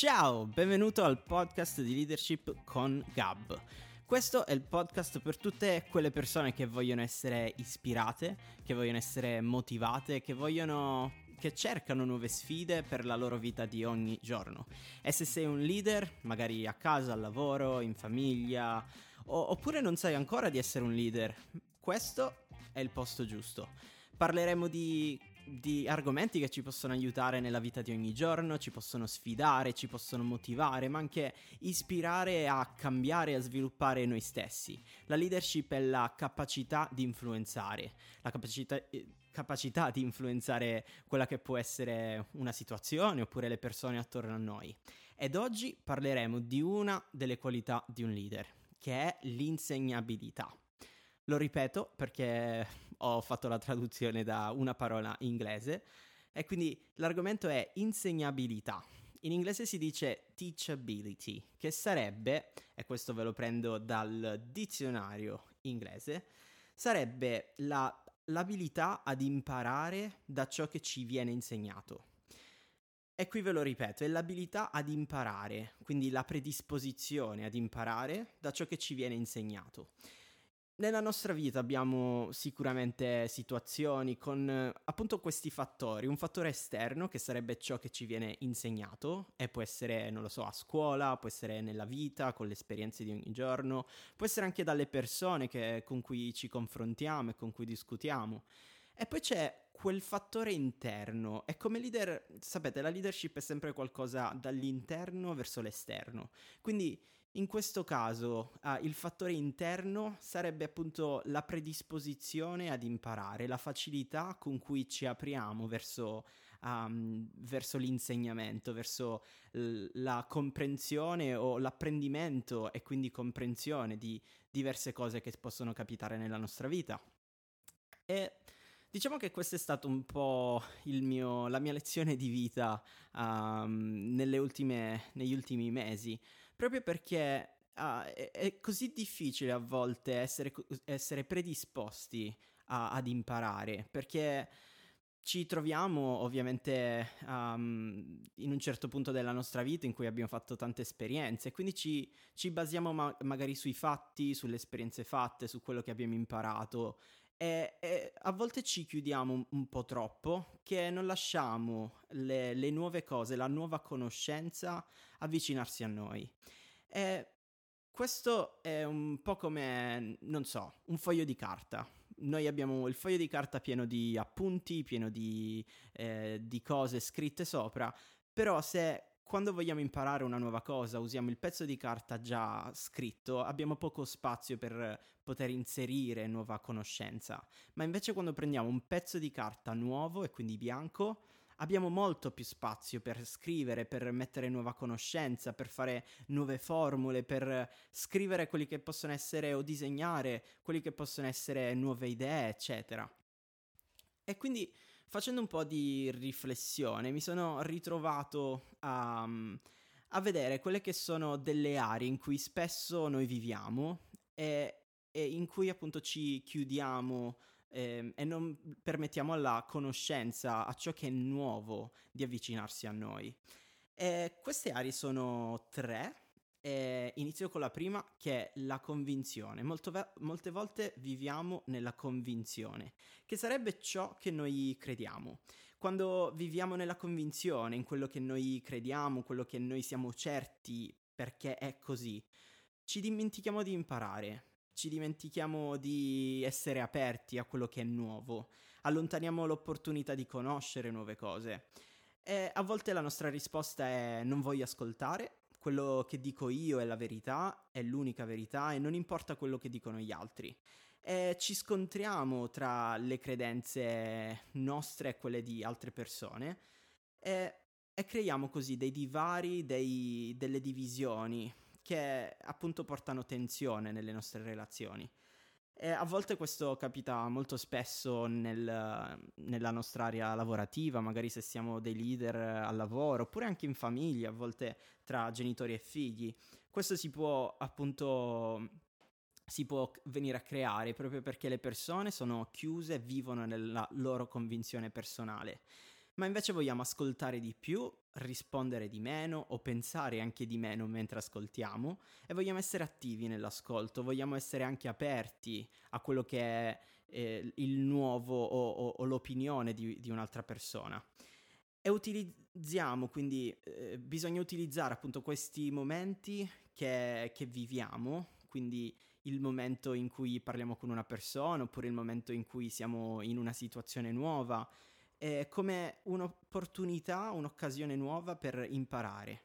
Ciao, benvenuto al podcast di leadership con Gab. Questo è il podcast per tutte quelle persone che vogliono essere ispirate, che vogliono essere motivate, che vogliono che cercano nuove sfide per la loro vita di ogni giorno. E se sei un leader, magari a casa, al lavoro, in famiglia, o- oppure non sai ancora di essere un leader, questo è il posto giusto. Parleremo di di argomenti che ci possono aiutare nella vita di ogni giorno, ci possono sfidare, ci possono motivare, ma anche ispirare a cambiare e a sviluppare noi stessi. La leadership è la capacità di influenzare, la capacità, eh, capacità di influenzare quella che può essere una situazione oppure le persone attorno a noi. Ed oggi parleremo di una delle qualità di un leader, che è l'insegnabilità. Lo ripeto perché ho fatto la traduzione da una parola inglese e quindi l'argomento è insegnabilità. In inglese si dice teachability, che sarebbe, e questo ve lo prendo dal dizionario inglese, sarebbe la, l'abilità ad imparare da ciò che ci viene insegnato. E qui ve lo ripeto, è l'abilità ad imparare, quindi la predisposizione ad imparare da ciò che ci viene insegnato. Nella nostra vita abbiamo sicuramente situazioni con eh, appunto questi fattori, un fattore esterno che sarebbe ciò che ci viene insegnato e può essere, non lo so, a scuola, può essere nella vita, con le esperienze di ogni giorno, può essere anche dalle persone che, con cui ci confrontiamo e con cui discutiamo. E poi c'è quel fattore interno. E come leader, sapete, la leadership è sempre qualcosa dall'interno verso l'esterno. Quindi in questo caso uh, il fattore interno sarebbe appunto la predisposizione ad imparare, la facilità con cui ci apriamo verso, um, verso l'insegnamento, verso l- la comprensione o l'apprendimento e quindi comprensione di diverse cose che possono capitare nella nostra vita. E Diciamo che questa è stata un po' mio, la mia lezione di vita um, ultime, negli ultimi mesi, proprio perché uh, è, è, così difficile a volte essere, essere predisposti a, ad imparare, perché ci troviamo ovviamente um, in un certo punto della nostra vita in cui abbiamo fatto tante esperienze, quindi ci, ci basiamo ma- magari sui fatti, sulle esperienze fatte, su quello che abbiamo imparato e, e, a volte ci chiudiamo un, un po' troppo, che non lasciamo le, le, nuove cose, la nuova conoscenza avvicinarsi a noi. E questo è un po' come, non so, un foglio di carta. Noi abbiamo il foglio di carta pieno di appunti, pieno di, eh, di cose scritte sopra, però se quando vogliamo imparare una nuova cosa, usiamo il pezzo di carta già scritto, abbiamo poco spazio per poter inserire nuova conoscenza. Ma invece quando prendiamo un pezzo di carta nuovo e quindi bianco, abbiamo molto più spazio per scrivere, per mettere nuova conoscenza, per fare nuove formule, per scrivere quelli che possono essere o disegnare quelli che possono essere nuove idee, eccetera. E quindi facendo un po' di riflessione mi sono ritrovato a, a vedere quelle che sono delle aree in cui spesso noi viviamo e, e in cui appunto ci chiudiamo eh, e non permettiamo alla conoscenza, a ciò che è nuovo, di avvicinarsi a noi. E queste aree sono tre e inizio con la prima che è la convinzione. Ve- molte volte viviamo nella convinzione, che sarebbe ciò che noi crediamo. Quando viviamo nella convinzione, in quello che noi crediamo, quello che noi siamo certi perché è così, ci dimentichiamo di imparare, ci dimentichiamo di essere aperti a quello che è nuovo, allontaniamo l'opportunità di conoscere nuove cose. E a volte la nostra risposta è non voglio ascoltare quello che dico io è la verità, è l'unica verità e non importa quello che dicono gli altri. E ci scontriamo tra le credenze nostre e quelle di altre persone e, e creiamo così dei divari, dei, delle divisioni che appunto portano tensione nelle nostre relazioni. E a volte questo capita molto spesso nel, nella nostra area lavorativa, magari se siamo dei leader al lavoro, oppure anche in famiglia, a volte tra genitori e figli. Questo si può appunto si può venire a creare proprio perché le persone sono chiuse e vivono nella loro convinzione personale. ma invece vogliamo ascoltare di più, rispondere di meno o pensare anche di meno mentre ascoltiamo e vogliamo essere attivi nell'ascolto, vogliamo essere anche aperti a quello che è eh, il nuovo o, o, o l'opinione di, di, un'altra persona. E utilizziamo, quindi eh, bisogna utilizzare appunto questi momenti che, che viviamo, quindi il momento in cui parliamo con una persona oppure il momento in cui siamo in una situazione nuova, eh, come un'opportunità, un'occasione nuova per imparare.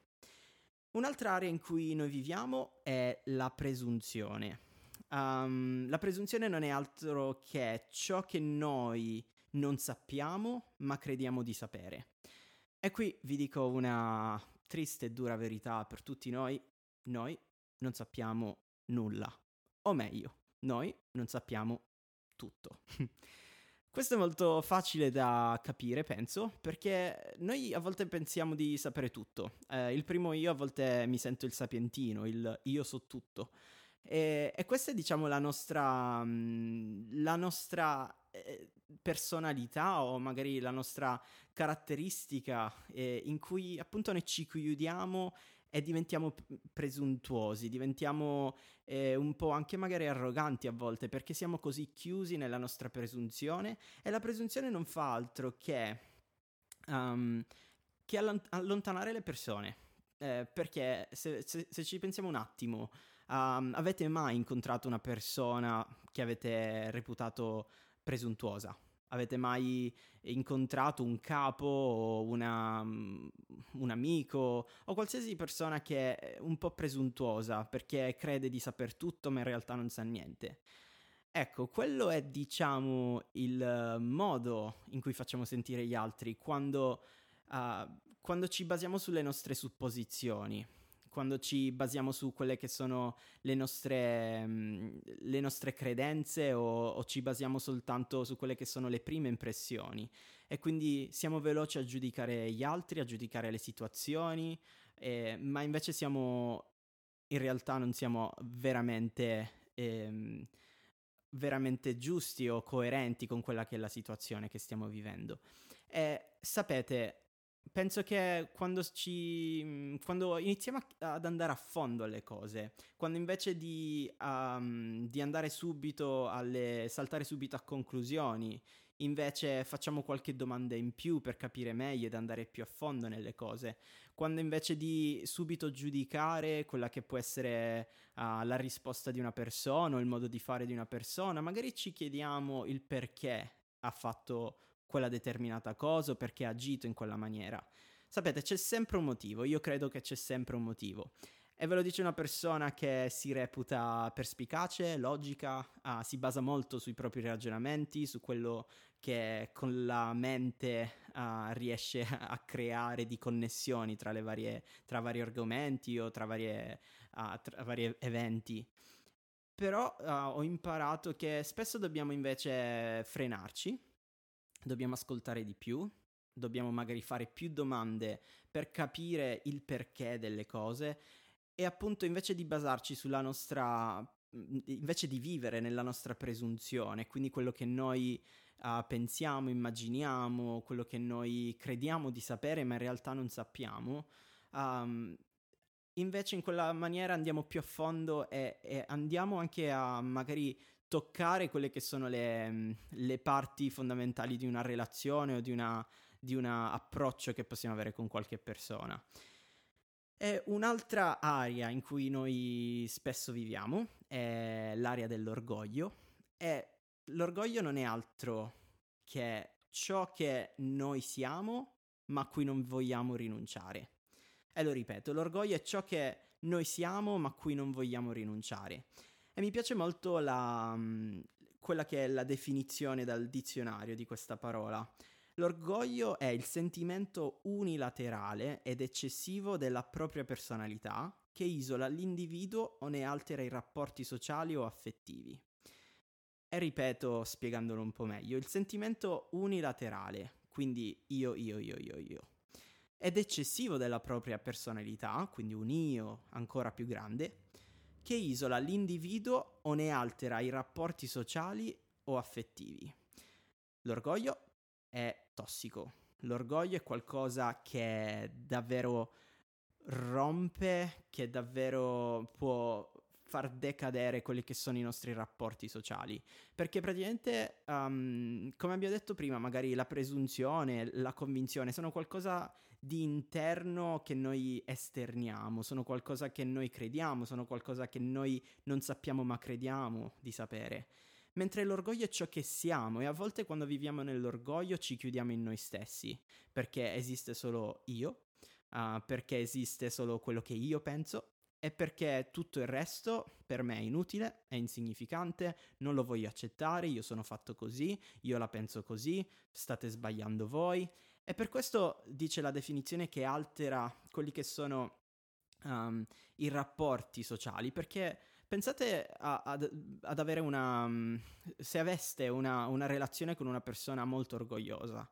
Un'altra area in cui noi viviamo è la presunzione. Um, la presunzione non è altro che ciò che noi non sappiamo, ma crediamo di sapere. E qui vi dico una triste e dura verità per tutti noi, noi non sappiamo nulla. O meglio, noi non sappiamo tutto. Questo è molto facile da capire, penso, perché noi a volte pensiamo di sapere tutto. Eh, il primo io a volte mi sento il sapientino, il io so tutto. E, e questa è, diciamo, la nostra, mm, la nostra eh, personalità o magari la nostra caratteristica eh, in cui appunto noi ci chiudiamo e diventiamo presuntuosi, diventiamo eh, un po' anche magari arroganti a volte perché siamo così chiusi nella nostra presunzione e la presunzione non fa altro che, um, che allontanare le persone. Eh, perché se, se, se, ci pensiamo un attimo, um, avete mai incontrato una persona che avete reputato presuntuosa? Avete mai incontrato un capo o una, mm, un amico o qualsiasi persona che è un po' presuntuosa perché crede di saper tutto ma in realtà non sa niente? Ecco, quello è diciamo il modo in cui facciamo sentire gli altri quando, uh, quando ci basiamo sulle nostre supposizioni quando ci basiamo su quelle che sono le nostre, mm, le nostre credenze o, o, ci basiamo soltanto su quelle che sono le prime impressioni e quindi siamo veloci a giudicare gli altri, a giudicare le situazioni, eh, ma invece siamo, in realtà non siamo veramente... Ehm, veramente giusti o coerenti con quella che è la situazione che stiamo vivendo. E sapete, penso che quando, ci, quando iniziamo a, ad andare a fondo alle cose, quando invece di, um, di andare subito alle, saltare subito a conclusioni, invece facciamo qualche domanda in più per capire meglio ed andare più a fondo nelle cose, quando invece di subito giudicare quella che può essere uh, la risposta di una persona o il modo di fare di una persona, magari ci chiediamo il perché ha fatto quella determinata cosa o perché ha agito in quella maniera. Sapete, c'è sempre un motivo, io credo che c'è sempre un motivo. E ve lo dice una persona che si reputa perspicace, logica, ah, si basa molto sui propri ragionamenti, su quello che con la mente ah, riesce a creare di connessioni tra, varie, tra vari argomenti o tra, varie, ah, vari eventi. Però ho imparato che spesso dobbiamo invece frenarci dobbiamo ascoltare di più, dobbiamo magari fare più domande per capire il perché delle cose e appunto invece di basarci sulla nostra invece di vivere nella nostra presunzione, quindi quello che noi uh, pensiamo, immaginiamo, quello che noi crediamo di sapere ma in realtà non sappiamo, um, invece in quella maniera andiamo più a fondo e, e andiamo anche a magari toccare quelle che sono le, mm, le parti fondamentali di una relazione o di, un approccio che possiamo avere con qualche persona. E un'altra area in cui noi spesso viviamo è l'area dell'orgoglio e l'orgoglio non è altro che ciò che noi siamo ma a cui non vogliamo rinunciare. E lo ripeto, l'orgoglio è ciò che noi siamo ma a cui non vogliamo rinunciare. E mi piace molto la, mm, quella che è la definizione dal dizionario di questa parola. L'orgoglio è il sentimento unilaterale ed eccessivo della propria personalità che isola l'individuo o ne altera i rapporti sociali o affettivi. E ripeto, spiegandolo un po' meglio, il sentimento unilaterale, quindi io, io, io, io, io, ed eccessivo della propria personalità, quindi un io ancora più grande, che isola l'individuo o ne altera i rapporti sociali o affettivi. L'orgoglio è tossico, L'orgoglio è qualcosa che davvero rompe, che davvero può far decadere quelli che sono i nostri rapporti sociali. Perché praticamente, um, come abbiamo detto prima, magari la presunzione, la convinzione sono qualcosa di interno che noi esterniamo, sono qualcosa che noi crediamo, sono qualcosa che noi non sappiamo ma crediamo di sapere. Mentre l'orgoglio è ciò che siamo e a volte quando viviamo nell'orgoglio ci chiudiamo in noi stessi, perché esiste solo io, uh, perché esiste solo quello che io penso e perché tutto il resto per me è inutile, è insignificante, non lo voglio accettare, io sono fatto così, io la penso così, state sbagliando voi. E per questo dice la definizione che altera quelli che sono um, i rapporti sociali, perché pensate a, ad, ad, avere una... Um, se aveste una, una relazione con una persona molto orgogliosa,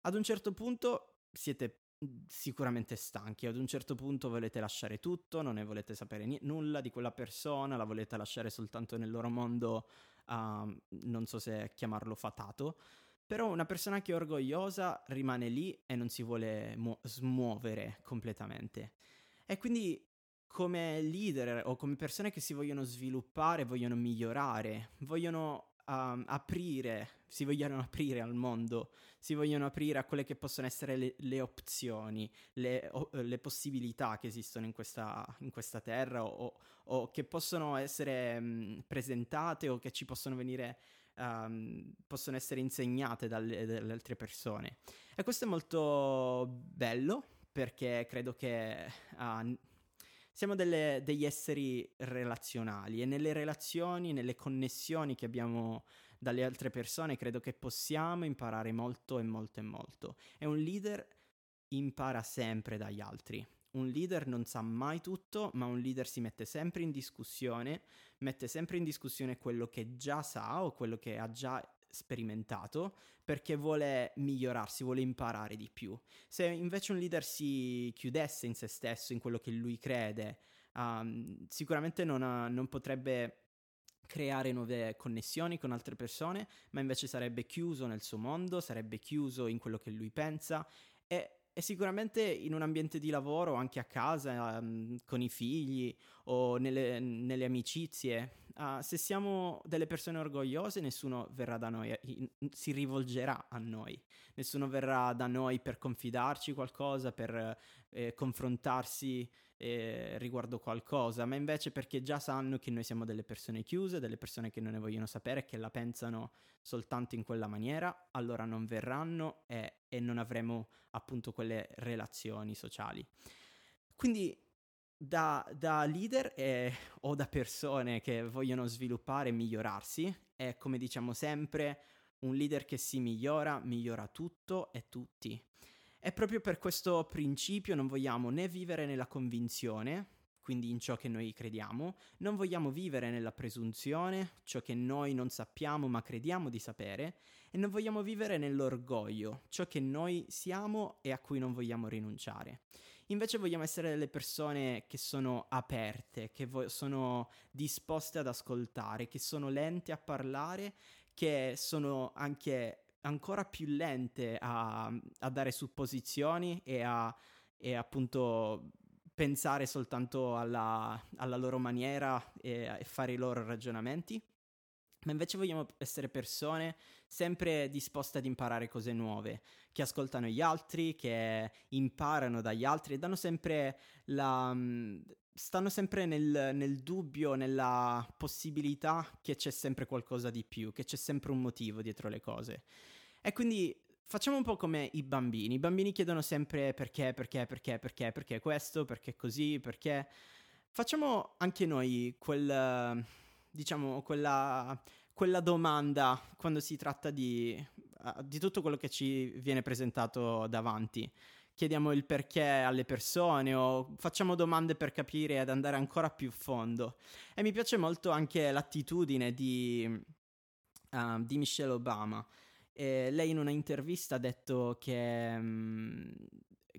ad un certo punto siete sicuramente stanchi. Ad un certo punto volete lasciare tutto, non ne volete sapere ni- nulla di quella persona, la volete lasciare soltanto nel loro mondo, uh, non so se chiamarlo fatato. Però una persona che è orgogliosa rimane lì e non si vuole mu- smuovere completamente. E quindi come leader o come persone che si vogliono sviluppare, vogliono migliorare, vogliono um, aprire, si vogliono aprire al mondo, si vogliono aprire a quelle che possono essere le, le opzioni, le, o, le, possibilità che esistono in questa, in questa terra o, o, che possono essere um, presentate o che ci possono venire, um, possono essere insegnate dalle, dalle altre persone. E questo è molto bello perché credo che... Uh, siamo delle, degli esseri relazionali e nelle relazioni, nelle connessioni che abbiamo dalle altre persone, credo che possiamo imparare molto e molto e molto. E un leader impara sempre dagli altri. Un leader non sa mai tutto, ma un leader si mette sempre in discussione, mette sempre in discussione quello che già sa o quello che ha già sperimentato perché vuole migliorarsi, vuole imparare di più. Se invece un leader si chiudesse in se stesso, in quello che lui crede, um, sicuramente non, ha, non potrebbe creare nuove connessioni con altre persone, ma invece sarebbe chiuso nel suo mondo, sarebbe chiuso in quello che lui pensa e e sicuramente in un ambiente di lavoro, anche a casa, um, con i figli o nelle, nelle amicizie, uh, se siamo delle persone orgogliose, nessuno verrà da noi, in, si rivolgerà a noi, nessuno verrà da noi per confidarci qualcosa, per eh, confrontarsi eh, riguardo qualcosa, ma invece perché già sanno che noi siamo delle persone chiuse, delle persone che non ne vogliono sapere, che la pensano soltanto in quella maniera, allora non verranno e, e non avremo appunto quelle relazioni sociali. Quindi da, da leader e, o da persone che vogliono sviluppare e migliorarsi, è come diciamo sempre, un leader che si migliora, migliora tutto e tutti. E proprio per questo principio non vogliamo né vivere nella convinzione, quindi in ciò che noi crediamo, non vogliamo vivere nella presunzione, ciò che noi non sappiamo ma crediamo di sapere, e non vogliamo vivere nell'orgoglio, ciò che noi siamo e a cui non vogliamo rinunciare. Invece vogliamo essere delle persone che sono aperte, che vo- sono disposte ad ascoltare, che sono lente a parlare, che sono anche ancora più lente a, a dare supposizioni e a e appunto pensare soltanto alla, alla loro maniera e, e, fare i loro ragionamenti, ma invece vogliamo essere persone sempre disposte ad imparare cose nuove, che ascoltano gli altri, che imparano dagli altri e danno sempre la, stanno sempre nel, nel, dubbio, nella possibilità che c'è sempre qualcosa di più, che c'è sempre un motivo dietro le cose. E quindi facciamo un po' come i bambini. I bambini chiedono sempre perché, perché, perché, perché, perché questo, perché così, perché... Facciamo anche noi quel, diciamo, quella, quella domanda quando si tratta di, di tutto quello che ci viene presentato davanti chiediamo il perché alle persone o facciamo domande per capire ed andare ancora più a fondo. E mi piace molto anche l'attitudine di, uh, di Michelle Obama. E lei in una intervista ha detto che, um,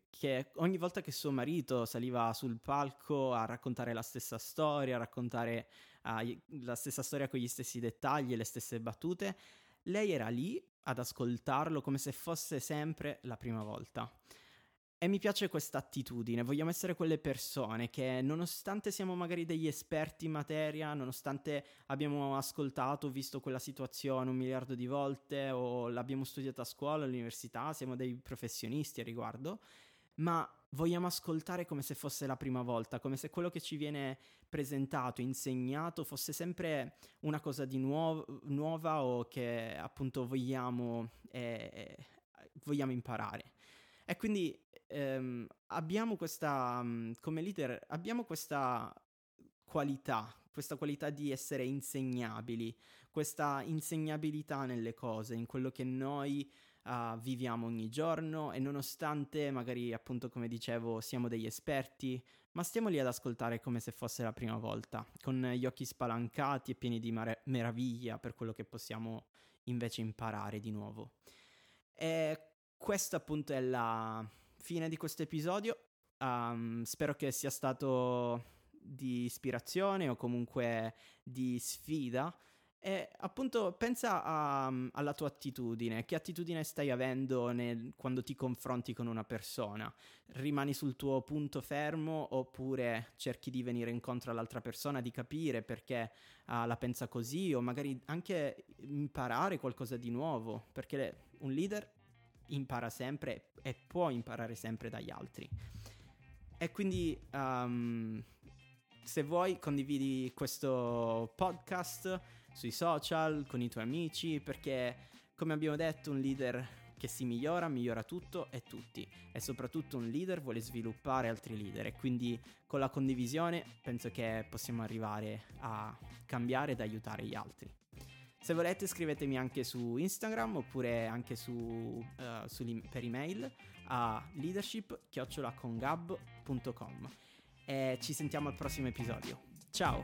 che, ogni volta che suo marito saliva sul palco a raccontare la stessa storia, a raccontare uh, la stessa storia con gli stessi dettagli e le stesse battute, lei era lì ad ascoltarlo come se fosse sempre la prima volta. E mi piace questa attitudine, vogliamo essere quelle persone che nonostante siamo magari degli esperti in materia, nonostante abbiamo ascoltato, visto quella situazione un miliardo di volte o l'abbiamo studiata a scuola, all'università, siamo dei professionisti a riguardo, ma vogliamo ascoltare come se fosse la prima volta, come se quello che ci viene presentato, insegnato, fosse sempre una cosa di nuov- nuova o che appunto vogliamo, eh, vogliamo imparare. E quindi ehm, abbiamo questa, mm, come leader, abbiamo questa qualità, questa qualità di essere insegnabili, questa insegnabilità nelle cose, in quello che noi uh, viviamo ogni giorno e nonostante magari appunto come dicevo siamo degli esperti, ma stiamo lì ad ascoltare come se fosse la prima volta, con gli occhi spalancati e pieni di mar- meraviglia per quello che possiamo invece imparare di nuovo. E questa appunto è la fine di questo episodio. Um, spero che sia stato di ispirazione o comunque di sfida. E appunto pensa a, alla tua attitudine, che attitudine stai avendo nel, quando ti confronti con una persona? Rimani sul tuo punto fermo oppure cerchi di venire incontro all'altra persona, di capire perché uh, la pensa così o magari anche imparare qualcosa di nuovo? Perché un leader impara sempre e può imparare sempre dagli altri. E quindi um, se vuoi condividi questo podcast sui social, con i tuoi amici, perché come abbiamo detto un leader che si migliora, migliora tutto e tutti e soprattutto un leader vuole sviluppare altri leader e quindi con la condivisione penso che possiamo arrivare a cambiare ed aiutare gli altri. Se volete scrivetemi anche su Instagram oppure anche su, uh, su per email a leadership-congab.com e ci sentiamo al prossimo episodio. Ciao!